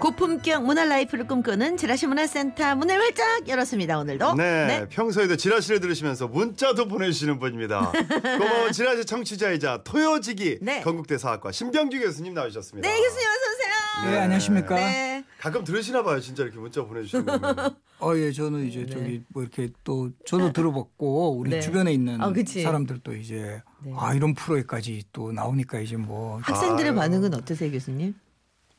고품격 문화 라이프를 꿈꾸는 지라시 문화센터 문을 활짝 열었습니다. 오늘도 네, 평소에도 지라시를 들으시면서 문자도 보내주시는 분입니다. 고마운 지라시 청취자이자 토요지기 네. 건국대 사학과 신병주 교수님 나오셨습니다. 네, 교수님 어서 오세요. 네, 안녕하십니까. 네. 가끔 들으시나 봐요, 진짜 이렇게 문자 보내주시는 거. 어, 예, 저는 이제 저기 뭐 이렇게 또 저도 들어봤고 우리 네. 주변에 있는 어, 그치. 사람들도 이제 네. 아 이런 프로에까지 또 나오니까 이제 뭐 학생들의 아유. 반응은 어떠세요, 교수님?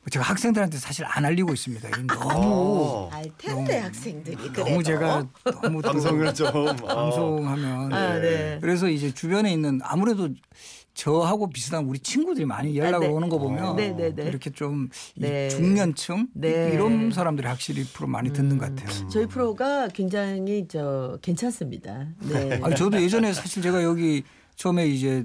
제가 학생들한테 사실 안 알리고 있습니다. 너무 어, 알 텐데 학생들이 그래도. 너무 제가 너무 또 방송을 좀 어. 방송하면 아, 네. 그래서 이제 주변에 있는 아무래도 저하고 비슷한 우리 친구들이 많이 연락을 아, 네. 오는 거 보면 네, 네, 네. 이렇게 좀이 네. 중년층 네. 이런 사람들이 확실히 프로 많이 듣는 것 같아요. 저희 프로가 굉장히 저 괜찮습니다. 네. 아니 저도 예전에 사실 제가 여기 처음에 이제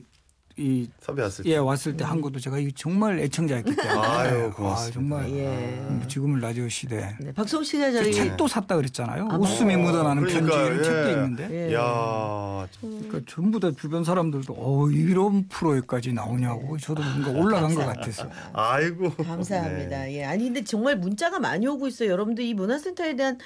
이 섭외 왔을 때. 예 왔을 때 한 것도 제가 이거 정말 애청자였기 때문에 아유, 고맙습니다. 아, 정말 예. 음, 지금은 라디오 시대 네, 박수홍 씨가 저 저희 책도 샀다 그랬잖아요 아, 웃음이 묻어나는 편지 그러니까요, 이런 예. 책도 있는데 예. 야, 그러니까 전부 다 주변 사람들도 어 이런 프로에까지 나오냐고 저도 뭔가 올라간 것 같아서 아이고. 감사합니다. 네. 예. 아니 근데 정말 문자가 많이 오고 있어요. 여러분들 이 문화센터에 대한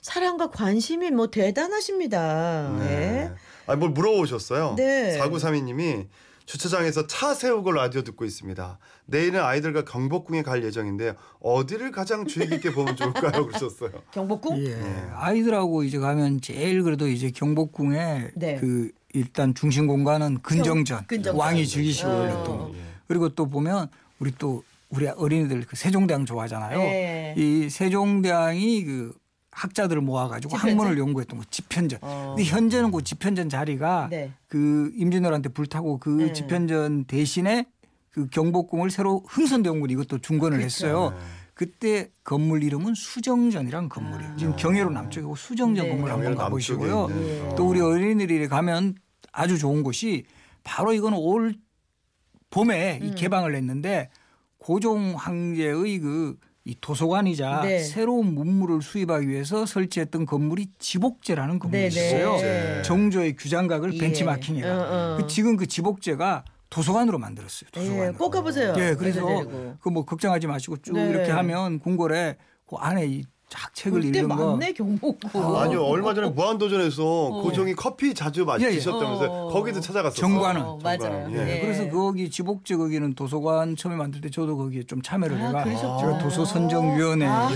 사랑과 관심이 뭐 대단하십니다. 네. 네. 아니 뭘 물어보셨어요? 네. 4932님이 주차장에서 차 세우고 라디오 듣고 있습니다. 내일은 아이들과 경복궁에 갈 예정인데 어디를 가장 주의 깊게 보면 좋을까요? 그러셨어요. 경복궁? 예 아이들하고 이제 가면 제일 그래도 이제 경복궁에 네. 그 일단 중심 공간은 근정전, 근정전. 왕이 즐기시고 어. 올렸던 그리고 또 보면 우리 또 우리 어린이들 그 세종대왕 좋아하잖아요. 네. 이 세종대왕이 그 학자들을 모아가지고 집현전? 학문을 연구했던 거 집현전. 어. 근데 현재는 그 집현전 자리가 네. 그 임진왜란때 불타고 그 네. 집현전 대신에 그 경복궁을 새로 흥선대원군이 이것도 중건을 그렇죠. 했어요. 그때 건물 이름은 수정전이란 건물이에요. 지금 경회로 남쪽이고 수정전 네. 건물 한번 가보시고요. 어. 또 우리 어린이들이 가면 아주 좋은 곳이 바로 이거는 올 봄에 음. 이 개방을 했는데 고종 황제의 그 이 도서관이자 네. 새로운 문물을 수입하기 위해서 설치했던 건물이 지복제라는 건물이 네, 있어요. 네. 정조의 규장각을 예. 벤치마킹해가. 어, 어. 그 지금 그 지복제가 도서관으로 만들었어요. 예, 도서관으로. 꼭 가보세요. 예, 그래서 애들 데리고. 그뭐 걱정하지 마시고 쭉 네. 이렇게 하면 궁궐에 그 안에 이 쫙 책을 읽는 거. 많네 경복궁. 아니요 얼마 전에 무한도전에서 고종이 커피 자주 예, 예. 마시셨다면서요. 어. 거기도 찾아갔어요. 정관은. 어, 맞아요. 예. 네, 그래서 거기 지복제 거기는 도서관 처음에 만들 때 저도 거기에 좀 참여를 아, 해가 그러셨구나. 제가 도서 선정위원회 아.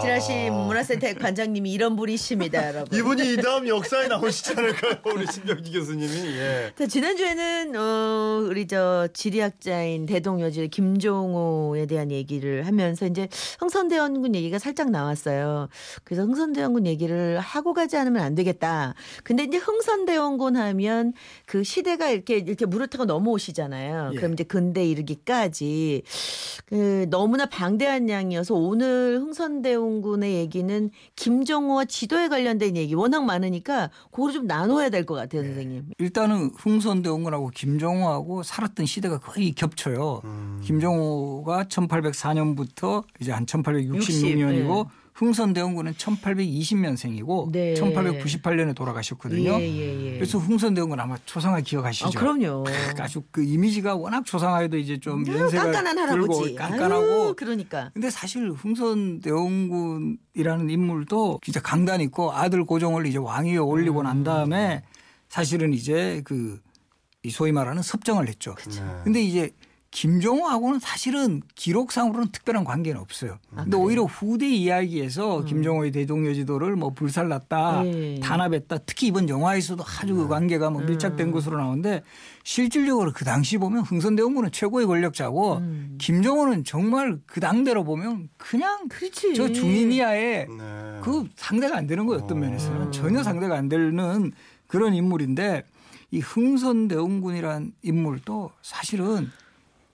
지라시 문화센터 관장님이 이런 분이십니다, 여러분. 이분이 이 다음 역사에 나오시지 않을까요? 우리 신병기 교수님이. 예. 자, 지난주에는 어, 우리 저 지리학자인 대동여지 김종호에 대한 얘기를 하면서 이제 흥선대원군 얘기가 살짝 나왔어요. 그래서 흥선대원군 얘기를 하고 가지 않으면 안 되겠다. 근데 이제 흥선대원군 하면 그 시대가 이렇게 이렇게 물을 타고 넘어오시잖아요. 예. 그럼 이제 근대 이르기까지 그 너무나 방대한 양이어서 오늘 흥선대원 군의 얘기는 김종호와 지도에 관련된 얘기 워낙 많으니까 그거를 좀 나눠야 될 것 같아요, 선생님. 일단은 흥선대원군하고 김종호하고 살았던 시대가 거의 겹쳐요. 음. 김종호가 1804년부터 이제 한 1866년이고 흥선대원군은 1820년생이고 네. 1898년에 돌아가셨거든요. 예, 예, 예. 그래서 흥선대원군 아마 초상화 기억하시죠? 아, 그럼요. 아주 그 이미지가 워낙 초상화에도 이제 좀 아유, 연세가 깐깐한 할아버지. 들고 깐깐하고 아유, 그러니까. 근데 사실 흥선대원군이라는 인물도 진짜 강단 있고 아들 고종을 이제 왕위에 올리고 음. 난 다음에 사실은 이제 그이 소위 말하는 섭정을 했죠. 네. 근데 이제 김종호하고는 사실은 기록상으로는 특별한 관계는 없어요. 아, 근데 오히려 후대 이야기에서 김종호의 대동여 지도를 뭐 불살랐다, 네. 탄압했다. 특히 이번 영화에서도 아주 그 관계가 뭐 밀착된 것으로 나오는데 실질적으로 그 당시 보면 흥선대원군은 최고의 권력자고 음. 김종호는 정말 그 당대로 보면 그냥 그렇지. 저 중인 이하에 네. 그 상대가 안 되는 거예요. 어떤 어. 면에서는 전혀 상대가 안 되는 그런 인물인데 이 흥선대원군이란 인물도 사실은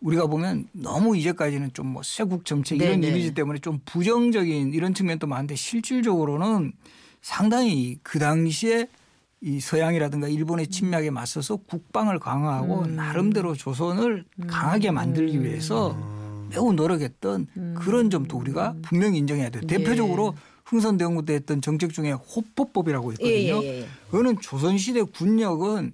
우리가 보면 너무 이제까지는 좀뭐 쇄국 정책 이런 네네. 이미지 때문에 좀 부정적인 이런 측면도 많은데 실질적으로는 상당히 그 당시에 이 서양이라든가 일본의 침략에 맞서서 국방을 강화하고 음. 나름대로 조선을 강하게 만들기 위해서 음. 매우 노력했던 그런 점도 우리가 분명히 인정해야 돼요. 예. 대표적으로 흥선대원군 때 했던 정책 중에 호포법이라고 있거든요. 예, 예. 그거는 조선시대 군력은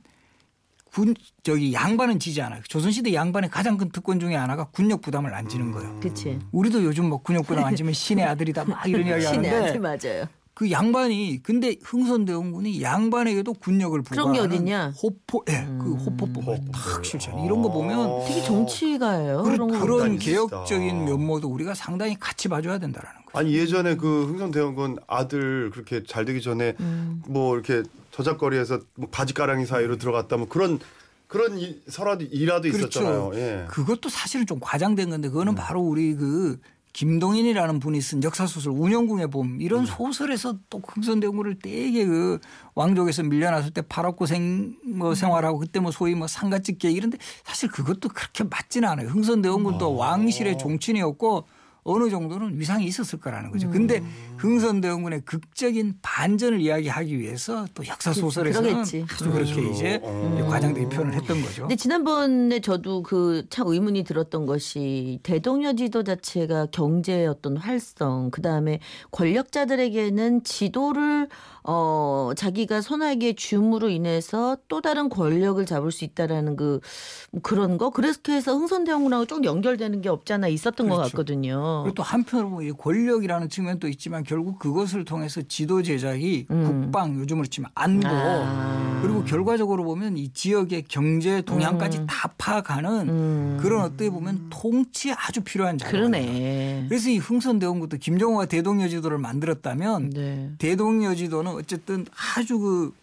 군 저기 양반은 지지 않아요. 조선시대 양반의 가장 큰 특권 중에 하나가 군력 부담을 안 지는 거예요. 그치. 우리도 요즘 뭐 군력 부담 안 지면 신의 아들이다 막 이런 이야기 하는데 아들 맞아요. 그 양반이 근데 흥선대원군이 양반에게도 군력을 그런 게 부과하는 어딨냐? 호포 예, 그 호포법을 탁 실천. 이런 거 보면 되게 정치가예요. 그런, 그런 거. 그런 판단이 개혁적인 있다. 면모도 우리가 상당히 같이 봐줘야 된다라는 거죠. 아니 예전에 그 흥선대원군 아들 그렇게 잘 되기 전에 음. 뭐 이렇게 저작거리에서 뭐 바지가랑이 사이로 들어갔다 뭐 그런 그런 이, 설화도 일화도 그렇죠. 있었잖아요. 예. 그것도 사실은 좀 과장된 건데 그거는 바로 우리 그 김동인이라는 분이 쓴 역사소설 운영궁의 봄 이런 소설에서 또 흥선대원 군을 되게 그 왕족에서 밀려났을 때 팔업고 생, 뭐 생활하고 그때 뭐 소위 뭐 상가집게 이런데 사실 그것도 그렇게 맞지는 않아요. 흥선대원 군도 왕실의 종친이었고 어느 정도는 위상이 있었을 거라는 거죠. 근데 흥선대원군의 극적인 반전을 이야기하기 위해서 또 역사 소설에서는. 아주 그렇게 그렇죠. 이제 어. 과장되게 표현을 했던 거죠. 근데 지난번에 저도 그 참 의문이 들었던 것이 대동여 지도 자체가 경제의 어떤 활성, 그 다음에 권력자들에게는 지도를 어 자기가 손아귀에 줌으로 인해서 또 다른 권력을 잡을 수 있다라는 그 그런 거 그래서 해서 흥선대원군하고 쭉 연결되는 게 없잖아 있었던 것 그렇죠. 같거든요. 그리고 또 한편으로 보면 이 권력이라는 측면도 있지만 결국 그것을 통해서 지도 제작이 음. 국방 요즘으로 치면 안보 아. 그리고 결과적으로 보면 이 지역의 경제 동향까지 다 파악하는 음. 그런 어떻게 보면 통치에 아주 필요한 자료예요. 그러네. 그래서 이 흥선대원군도 김정호가 대동여지도를 만들었다면 네. 대동여지도는 어쨌든 아주 그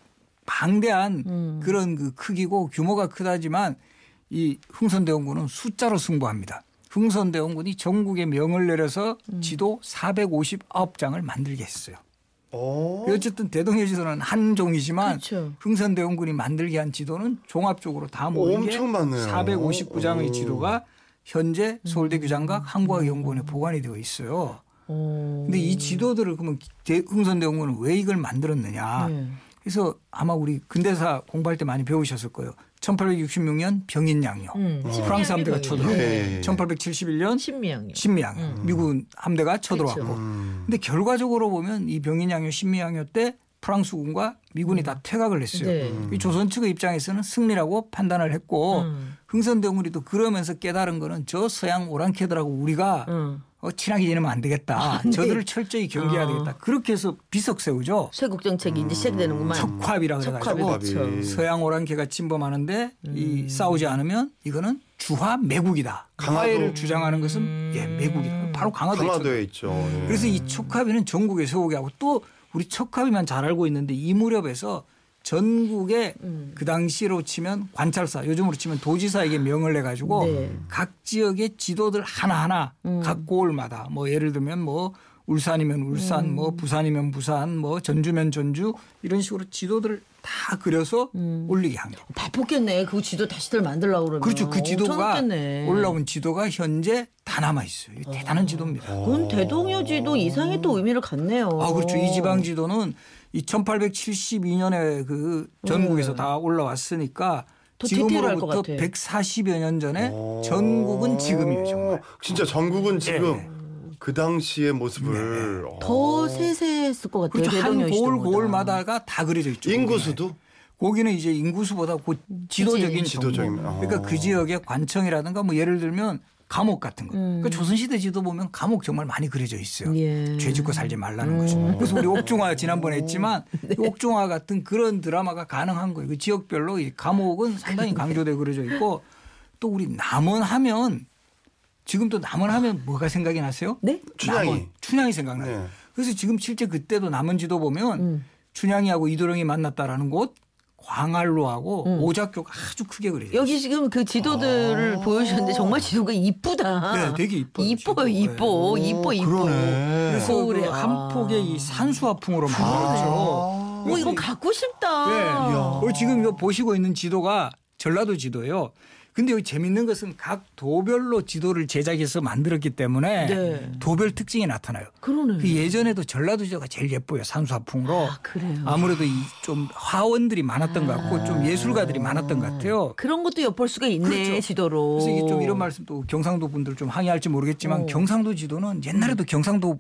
방대한 음. 그런 그 크기고 규모가 크다지만 이 흥선대원군은 숫자로 승부합니다. 흥선대원군이 전국에 명을 내려서 음. 지도 459장을 만들게 했어요. 어. 어쨌든 대동여 지도는 한 종이지만 그렇죠. 흥선대원군이 만들게 한 지도는 종합적으로 다 모인 게 많네요. 459장의 오. 지도가 현재 서울대 음. 규장각 한국학연구원에 보관이 되어 있어요. 어. 근데 이 지도들을 그러면 대- 흥선대원군은 왜 이걸 만들었느냐? 네. 그래서 아마 우리 근대사 공부할 때 많이 배우셨을 거예요. 1866년 병인양요. 음. 프랑스 함대가 쳐들어왔고 예, 예, 예. 1871년 신미양이요. 신미양 미군 함대가 쳐들어왔고. 그렇죠. 음. 근데 결과적으로 보면 이 병인양요, 신미양요 때 프랑스군과 미군이 다 퇴각을 했어요. 네. 음. 이 조선 측의 입장에서는 승리라고 판단을 했고 음. 흥선대원군이 또 그러면서 깨달은 거는 저 서양 오랑캐들하고 우리가 음. 어, 친하게 지내면 안 되겠다. 네. 저들을 철저히 경계해야 어. 되겠다. 그렇게 해서 비석 세우죠. 쇄국 정책이 이제 시작되는구만. 척화비라 척화비 그래가지고 그렇죠. 서양 오랑캐가 침범하는데 이 싸우지 않으면 이거는 주화 매국이다. 강화도. 화해를 주장하는 것은 예 매국이다. 바로 강화도에 있죠. 강화도에 있죠. 예. 그래서 이 척화비는 전국에 세우게 하고 또 우리 척화비만 잘 알고 있는데 이 무렵에서 전국에 음. 그 당시로 치면 관찰사 요즘으로 치면 도지사에게 명을 내 가지고 네. 각 지역의 지도들 하나하나 음. 각 고을마다 뭐 예를 들면 뭐 울산이면 울산 음. 뭐 부산이면 부산 뭐 전주면 전주 이런 식으로 지도들을 다 그려서 음. 올리게 한 거예요. 바쁘겠네. 그 지도 다시들 만들려고 그러면. 그렇죠. 그 지도가 엄청났겠네. 올라온 지도가 현재 다 남아 있어요. 대단한 지도입니다. 그건 대동여 지도 이상의 또 의미를 갖네요. 아, 그렇죠. 이 지방 지도는 이 1872년에 그 전국에서 다 올라왔으니까 네. 더 디테일할 것 지금으로부터 같아. 140여 년 전에 어. 전국은 지금이에요, 정말. 진짜 전국은 지금 네. 그 당시의 모습을 더 어. 세세했을 것 같아요. 그렇죠. 한 고을. 고을마다가 다 그려져 있죠. 인구수도 거기는 이제 인구수보다 그 지도적인. 지도적인, 어. 그러니까 그 지역의 관청이라든가 뭐 예를 들면 감옥 같은 거. 음. 그러니까 조선시대 지도 보면 감옥 정말 많이 그려져 있어요. 예. 죄 짓고 살지 말라는 음. 거죠. 그래서 우리 옥중화 지난번에 했지만 네. 이 옥중화 같은 그런 드라마가 가능한 거예요. 그 지역별로 이 감옥은 상당히 강조돼 그려져 있고 또 우리 남원 하면 지금 또 남원 하면 뭐가 생각이 나세요? 네? 춘향이. 남원, 춘향이 생각나요. 네. 그래서 지금 실제 그때도 남원 지도 보면 음. 춘향이하고 이도령이 만났다라는 곳 광활로하고 음. 오작교가 아주 크게 그려져 있어요. 여기 지금 그 지도들을 보여주셨는데 정말 지도가 이쁘다. 네, 되게 이뻐요, 이뻐요. 이뻐, 네. 이뻐, 이뻐. 그러네. 그래서 거울에. 그한 아. 폭의 이 산수화풍으로 만들었죠. 어, 이거 갖고 싶다. 네. 어, 지금 이거 보시고 있는 지도가 전라도 지도예요. 근데 여기 재밌는 것은 각 도별로 지도를 제작해서 만들었기 때문에 네. 도별 특징이 나타나요. 그러네. 그 예전에도 전라도 지도가 제일 예뻐요. 산수화풍으로. 아, 그래요. 아무래도 이좀 화원들이 많았던 것 같고 좀 예술가들이 많았던 것 같아요. 그런 것도 엿볼 수가 있네 그렇죠. 지도로. 그래서 이게 좀 이런 말씀도 경상도 분들 좀 항의할지 모르겠지만 어. 경상도 지도는 옛날에도 경상도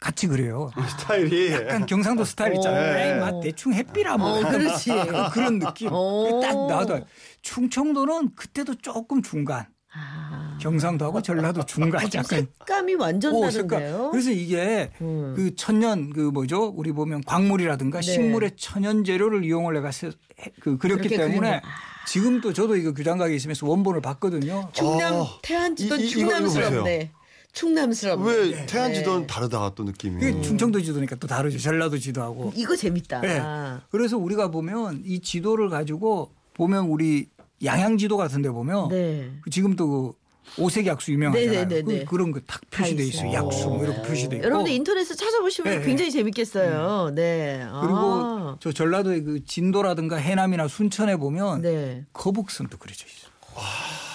같이 그래요. 스타일이 약간 경상도 스타일 있잖아요. 어. 에이, 막 대충 햇비라 뭐. 어, 그렇지. 그런 느낌. 어. 딱 나도 충청도는 그때도 조금 중간. 아. 경상도하고 전라도 중간 약간 색감이 완전 오, 다른데요. 색깔. 그래서 이게 음. 그 천연 그 뭐죠? 우리 보면 광물이라든가 네. 식물의 천연 재료를 이용을 내가 세- 해- 그 그렸기 때문에 그리는- 지금도 저도 이거 규장가게 있으면서 원본을 봤거든요. 충남 어. 태안지도 충남스럽네. 충남스럽네. 왜 태안 네. 지도는 다르다 또 느낌이. 그게 충청도 지도니까 또 다르죠. 전라도 지도하고. 이거 재밌다. 네. 그래서 우리가 보면 이 지도를 가지고 보면 우리 양양 지도 같은 데 보면 네. 그 지금도 그 오색 약수 유명하잖아요. 네네네네. 그, 런거딱 표시돼 다 있어요. 있어요. 약수 뭐 이렇게 표시돼 있고. 여러분들 인터넷에 찾아보시면 네, 굉장히 재밌겠어요. 네. 그리고 아. 저 전라도의 그 진도라든가 해남이나 순천에 보면 네. 거북선도 그려져 있어.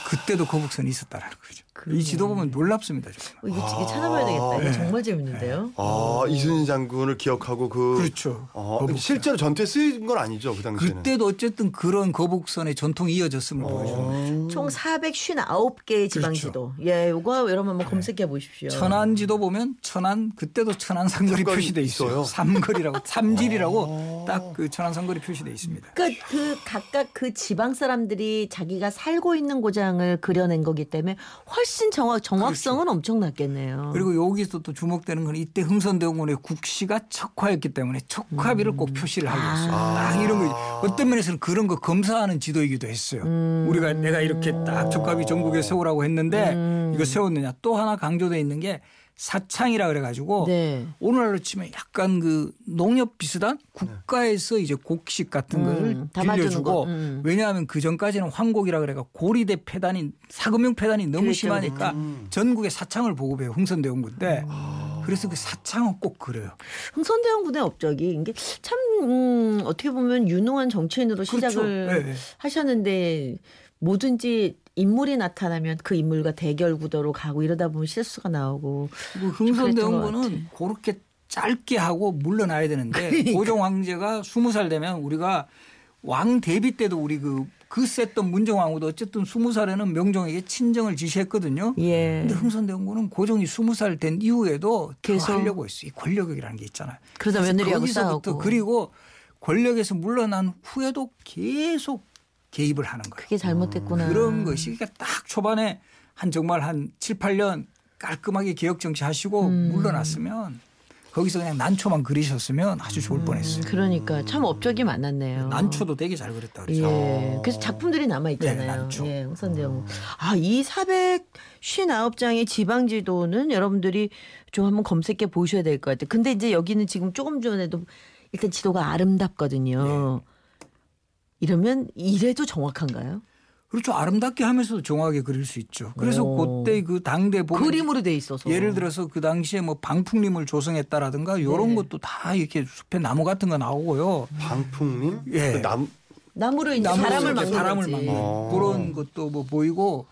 그때도 거북선이 있었다라는 거죠. 이 지도 보면 놀랍습니다. 정말. 어, 이거, 이거 찾아봐야 되겠다. 이거 네. 정말 재밌는데요. 아 이순신 장군을 기억하고 그 그렇죠. 어, 거북선. 실제로 전투에 쓰인 건 아니죠 그 당시에는. 그때도 어쨌든 그런 거북선의 전통이 이어졌음을 보여주는. 총 459개의 지방지도. 예, 요거 여러분 한번 검색해 보십시오. 그렇죠. 천안 지도 보면 천안 그때도 천안 상거리 삼거리 표시돼 있어요. 있어요? 삼거리라고 삼질이라고 딱 그 천안 상거리 표시돼 있습니다. 그러니까 그 각각 그 지방 사람들이 자기가 살고 있는 고장을 그려낸 거기 때문에 훨씬 정확 정확성은 엄청 낮겠네요. 그리고 여기서 또 주목되는 건 이때 흥선대원군의 국시가 척화였기 때문에 척화비를 꼭 표시를 하고 있어요. 딱 이런 거. 어떤 면에서는 그런 거 검사하는 지도이기도 했어요. 우리가 내가 이렇게 딱 척화비 전국에 세우라고 했는데 이거 세웠느냐. 또 하나 강조돼 있는 게 사창이라 그래가지고 네. 오늘날로 치면 약간 그 농협 비슷한 국가에서 이제 곡식 같은 음, 담아주는 빌려주고 거, 음. 왜냐하면 그 전까지는 황곡이라 그래가 고리대 폐단이 사금융 폐단이 너무 그랬죠, 심하니까 전국에 사창을 보급해요 흥선대원군 때 그래서 그 사창은 꼭 그래요. 흥선대원 군의 업적이 이게 참 음, 어떻게 보면 유능한 정치인으로 그렇죠. 시작을 네, 네. 하셨는데 뭐든지 인물이 나타나면 그 인물과 대결 구도로 가고 이러다 보면 실수가 나오고 그랬던 것 흥선대원군은 그렇게 짧게 하고 물러나야 되는데 그러니까. 고종 황제가 스무 살 되면 우리가 왕 데뷔 때도 우리 그 그 셌던 문정왕후도 어쨌든 스무 살에는 명종에게 친정을 지시했거든요. 예. 근데 흥선대원군은 고종이 스무 살된 이후에도 계속. 하려고 했어요. 이 권력이라는 게 있잖아요. 그러다 며느리하고 싸우고. 그리고 권력에서 물러난 후에도 계속 개입을 하는 거예요. 그게 잘못됐구나. 그런 것이 그러니까 딱 초반에 한 정말 한 7, 8년 깔끔하게 개혁 정치 하시고 음. 물러났으면 거기서 그냥 난초만 그리셨으면 아주 좋을 뻔했어요. 그러니까 참 업적이 많았네요. 난초도 되게 잘 그렸다 그러죠. 예. 그래서 작품들이 남아 네, 있잖아요. 난초. 예, 홍선대원. 아, 이 459장의 지방 지도는 여러분들이 좀 한번 검색해 보셔야 될 것 같아요. 근데 이제 여기는 지금 조금 전에도 일단 지도가 아름답거든요. 네. 이러면 이래도 정확한가요? 그렇죠. 아름답게 하면서도 정확하게 그릴 수 있죠. 그래서 오. 그때 그 당대 보면 그림으로 돼 있어서. 예를 들어서 그 당시에 뭐 방풍림을 조성했다라든가 이런 네. 것도 다 이렇게 숲에 나무 같은 거 나오고요. 방풍림? 예. 그 남, 나무로 이제 나무로 바람을 막는 바람을. 막는 어. 그런 것도 뭐 보이고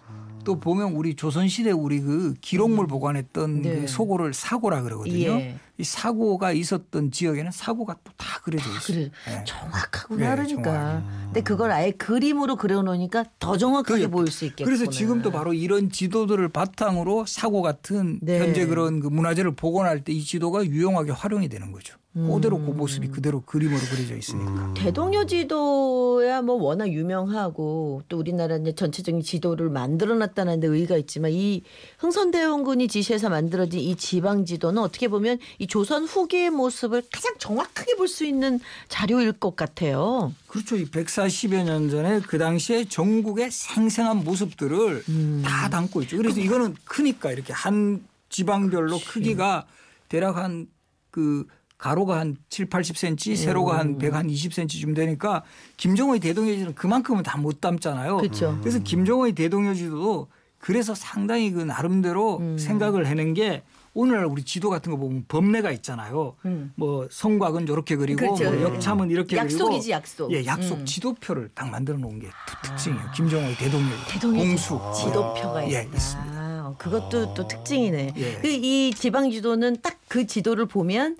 또 보면 우리 조선시대 우리 그 기록물 보관했던 네. 그 소고를 사고라 그러거든요. 예. 이 사고가 있었던 지역에는 사고가 또 다 그려져 있어요. 그래 예. 정확하구나 네, 그러니까. 정확해요. 근데 그걸 아예 그림으로 그려놓으니까 더 정확하게 그게- 보일 수 있겠구나. 그래서 지금도 바로 이런 지도들을 바탕으로 사고 같은 네. 현재 그런 그 문화재를 복원할 때 이 지도가 유용하게 활용이 되는 거죠. 그대로 그 모습이 그대로 그림으로 그려져 있으니까. 음. 대동여 지도야 뭐 워낙 유명하고 또 우리나라 이제 전체적인 지도를 만들어 놨다는 데 의의가 있지만 이 흥선대원군이 지시해서 만들어진 이 지방 지도는 어떻게 보면 이 조선 후기의 모습을 가장 정확하게 볼 수 있는 자료일 것 같아요. 그렇죠. 이 140여 년 전에 그 당시에 전국의 생생한 모습들을 음. 다 담고 있죠. 그래서 이거는 크니까 이렇게 한 지방별로 크기가 대략 한 그 가로가 한 7, 80cm, 세로가 음. 한 100, 한 20cm쯤 되니까 김정호의 대동여지는 그만큼은 다 못 담잖아요. 그렇죠. 그래서 김정호의 대동여지도 그래서 상당히 그 나름대로 음. 생각을 해낸 게 오늘날 우리 지도 같은 거 보면 법례가 있잖아요. 음. 뭐 성곽은 이렇게 그리고 그렇죠. 뭐 역참은 이렇게 약속이지, 그리고 약속. 예, 약속 음. 지도표를 딱 만들어 놓은 게 특- 특징이에요. 김정호의 대동령 대동의 공수 지도표가 예, 있다. 있습니다. 아, 그것도 또 특징이네. 예. 그이 지방 지도는 딱 그 지도를 보면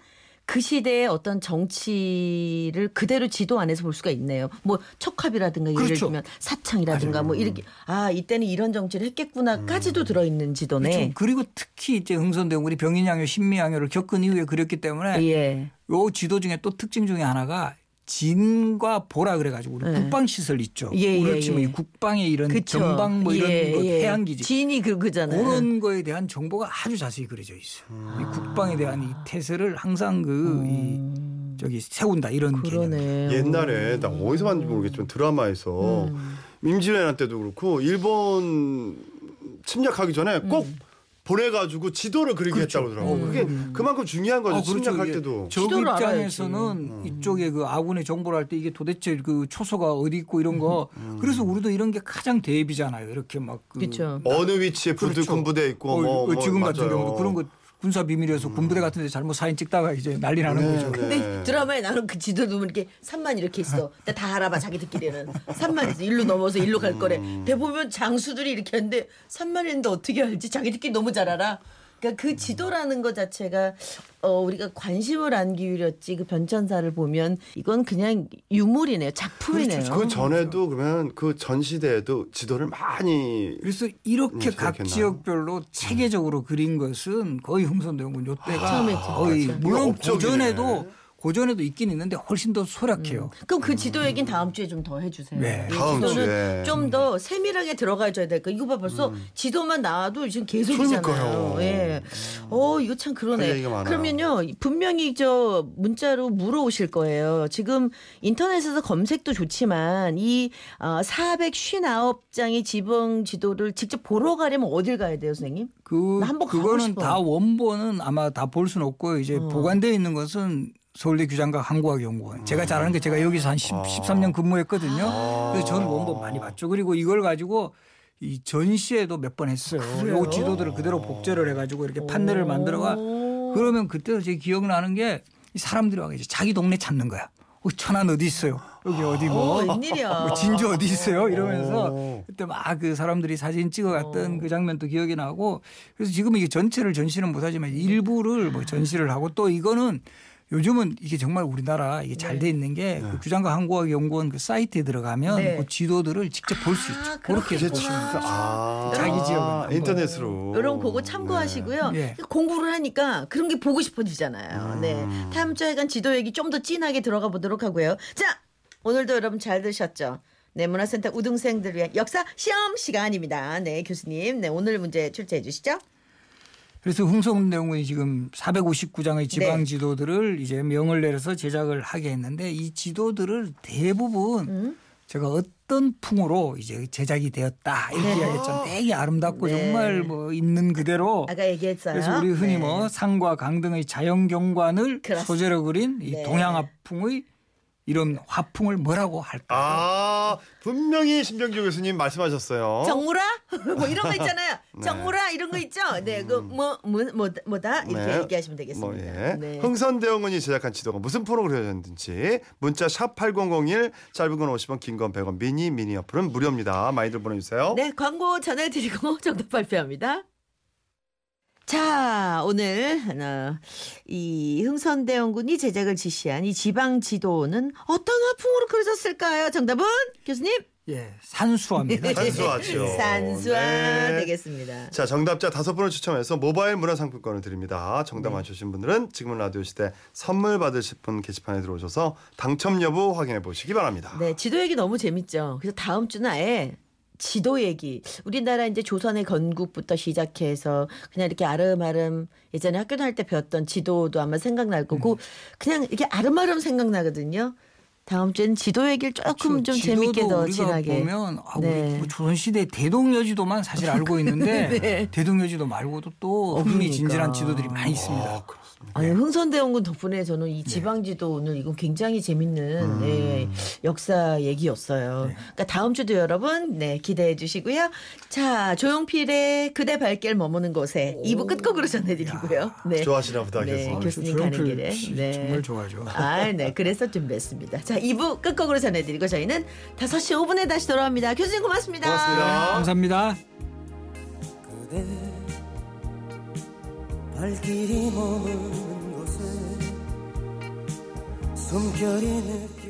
그 시대의 어떤 정치를 그대로 지도 안에서 볼 수가 있네요. 뭐 척합이라든가 예를 그렇죠. 들면 사창이라든가 뭐 이렇게 아 이때는 이런 정치를 했겠구나까지도 들어있는 지도네. 그렇죠. 그리고 특히 이제 흥선대원군이 병인양요, 신미양요를 겪은 이후에 그렸기 때문에 예. 요 지도 중에 또 특징 중에 하나가 진과 보라 그래가지고 우리 네. 국방 시설 있죠. 예, 예, 오늘 치면 예. 이 국방의 이런 그쵸. 전방 뭐 이런 예, 것 예. 해양 기지 진이 그 그잖아요. 그런 거에 대한 정보가 아주 자세히 그려져 있어요. 이 국방에 대한 이 태세를 항상 그이 저기 세운다 이런 개념. 음. 그러네. 옛날에 나 어디서 봤는지 모르겠지만 드라마에서 음. 임진왜란 때도 그렇고 일본 침략하기 전에 꼭 음. 보내가지고 지도를 그리게 그렇죠. 했다고 그러더라고. 어, 그게 그만큼 중요한 거죠. 어, 그렇죠. 침략할 때도. 적 지도를 입장에서는 이쪽에 그 아군의 정보를 할 때 이게 도대체 그 초소가 어디 있고 이런 거 음. 그래서 우리도 이런 게 가장 대비잖아요. 이렇게 막 그 그렇죠. 어느 위치에 부대 그렇죠. 군부대 있고 어, 뭐, 어, 뭐 지금 같은 맞아요. 경우도 그런 거 군사 비밀이어서 군부대 같은 데 잘못 사진 찍다가 이제 난리 나는 네, 거죠. 네. 근데 드라마에 나는 그 지도 보면 이렇게 산만 이렇게 있어. 근데 다 알아봐 자기들끼리는 산만 있어. 일로 넘어서 일로 갈 거래. 음. 대보면 장수들이 이렇게 하는데 산만 있는데 어떻게 알지? 자기들끼리 너무 잘 알아. 그러니까 그 지도라는 것 자체가 어 우리가 관심을 안 기울였지 그 변천사를 보면 이건 그냥 유물이네요. 작품이네요. 그 전에도 그러면 그 전 시대에도 지도를 많이 그래서 이렇게 음, 각? 지역별로 체계적으로 그린 것은 거의 흥선대원군 요때가 처음에 거의. 물론 업적이네. 고전에도 고전에도 있긴 있는데 훨씬 더 소략해요. 그럼 그 지도 얘기는 다음 주에 좀 더 해주세요. 네. 이 다음 지도는 주에. 좀 더 세밀하게 들어가줘야 될 거. 이거 봐 벌써 지도만 나와도 지금 계속이잖아요. 그러니까요. 예. 어 이거 참할 그러네. 그러면요 분명히 저 문자로 물어오실 거예요. 지금 인터넷에서 검색도 좋지만 이 어, 459장의 지방 지도를 직접 보러 가려면 어딜 가야 돼요, 선생님? 그나 한번 그거는. 다 원본은 아마 다 볼 수는 없고 이제 어. 보관되어 있는 것은 서울대 규장과 한국학 연구원. 제가 잘 아는 게 제가 여기서 한 10, 13년 근무했거든요. 아. 그래서 저는 원본 많이 봤죠. 그리고 이걸 가지고 이 전시회도 몇 번 했어요. 요 지도들을 그대로 복제를 해가지고 이렇게 판넬을 만들어가 오. 그러면 그때 제 기억나는 게이 사람들이 이제 자기 동네 찾는 거야. 어, 천안 어디 있어요? 여기 어디 뭐. 뭐 진주 어디 있어요? 이러면서 오. 그때 막 그 사람들이 사진 찍어갔던 그 장면도 기억이 나고 그래서 지금 이게 전체를 전시는 못하지만 일부를 뭐 전시를 하고 또 이거는 요즘은 이게 정말 우리나라 이게 잘 돼 있는 게그 규장과 한국학 연구원 그 사이트에 들어가면 네. 그 지도들을 직접 볼 수 있죠. 아, 그렇게 보시면. 아, 자기 지역은 한번. 인터넷으로 이런 그거 참고하시고요. 네. 공부를 하니까 그런 게 보고 싶어지잖아요. 네. 다음 주에 간 지도 얘기 좀 더 진하게 들어가 보도록 하고요. 자, 오늘도 여러분 잘 들으셨죠? 네, 문화센터 우등생들 위한 역사 시험 시간입니다. 네, 교수님. 네, 오늘 문제 출제해 주시죠. 그래서 흥성대원군이 지금 459장의 지방 네. 지도들을 이제 명을 내려서 제작을 하게 했는데 이 지도들을 대부분 음? 제가 어떤 풍으로 이제 제작이 되었다 이렇게 이야기했잖아요. 되게 아름답고 네. 정말 뭐 있는 그대로 아까 얘기했어요. 그래서 우리 흔히 네. 뭐 산과 강 등의 자연 경관을 그렇습니다. 소재로 그린 이 네. 동양화풍의 이런 화풍을 뭐라고 할까? 아 분명히 신병주 교수님 말씀하셨어요. 정무라 뭐 이런 거 있잖아요. 정무라 이런 거 있죠. 네, 그 뭐 뭐 뭐, 뭐다 이렇게 네. 얘기하시면 뭐, 되겠습니다. 예. 네. 흥선대원군이 제작한 지도가 무슨 프로 그려졌는지 문자 샵 8001 짧은 건 50원 긴 건 100원 미니 미니 어플은 무료입니다. 많이들 보내주세요. 네, 광고 전해드리고 정답 발표합니다. 자, 오늘 어, 이 흥선대원군이 제작을 지시한 이 지방 지도는 어떤 화풍으로 그려졌을까요? 정답은 교수님 예, 산수화입니다. 산수화죠. 산수화 네. 되겠습니다. 자 정답자 다섯 분을 추첨해서 모바일 문화상품권을 드립니다. 네. 정답 맞추신 분들은 지금은 라디오 시대 선물 받으실 분 게시판에 들어오셔서 당첨 여부 확인해 보시기 바랍니다. 네, 지도 얘기 너무 재밌죠. 그래서 다음 주는 아예 지도 얘기. 우리나라 이제 조선의 건국부터 시작해서 그냥 이렇게 아름아름 예전에 학교 다닐 때 배웠던 지도도 아마 생각날 거고 그냥 이렇게 아름아름 생각나거든요. 다음 주에는 지도 얘기를 조금 좀 재밌게 더 우리가 진하게. 보면 아, 네. 우리 뭐 조선 시대 대동여지도만 사실 알고 있는데 네. 대동여지도 말고도 또 어, 흥미진진한 그러니까. 지도들이 많이 있습니다. 아. 아니 흥선대원군 덕분에 저는 이 지방지도 오늘 이건 굉장히 재밌는 네, 역사 얘기였어요. 그러니까 다음 주도 여러분 네 기대해 주시고요. 자 조용필의 그대 발길 머무는 곳에 2부 끝곡으로 전해드리고요. 네. 좋아하시나 보다 네, 교수님 저 가는 길에. 씨 네. 정말 좋아하죠. 아, 네. 그래서 준비했습니다. 자, 2부 끝곡으로 전해드리고 저희는 5시 5분에 다시 돌아옵니다. 교수님 고맙습니다. 고맙습니다. 감사합니다. 발길이 머무는 곳에 숨결이 느껴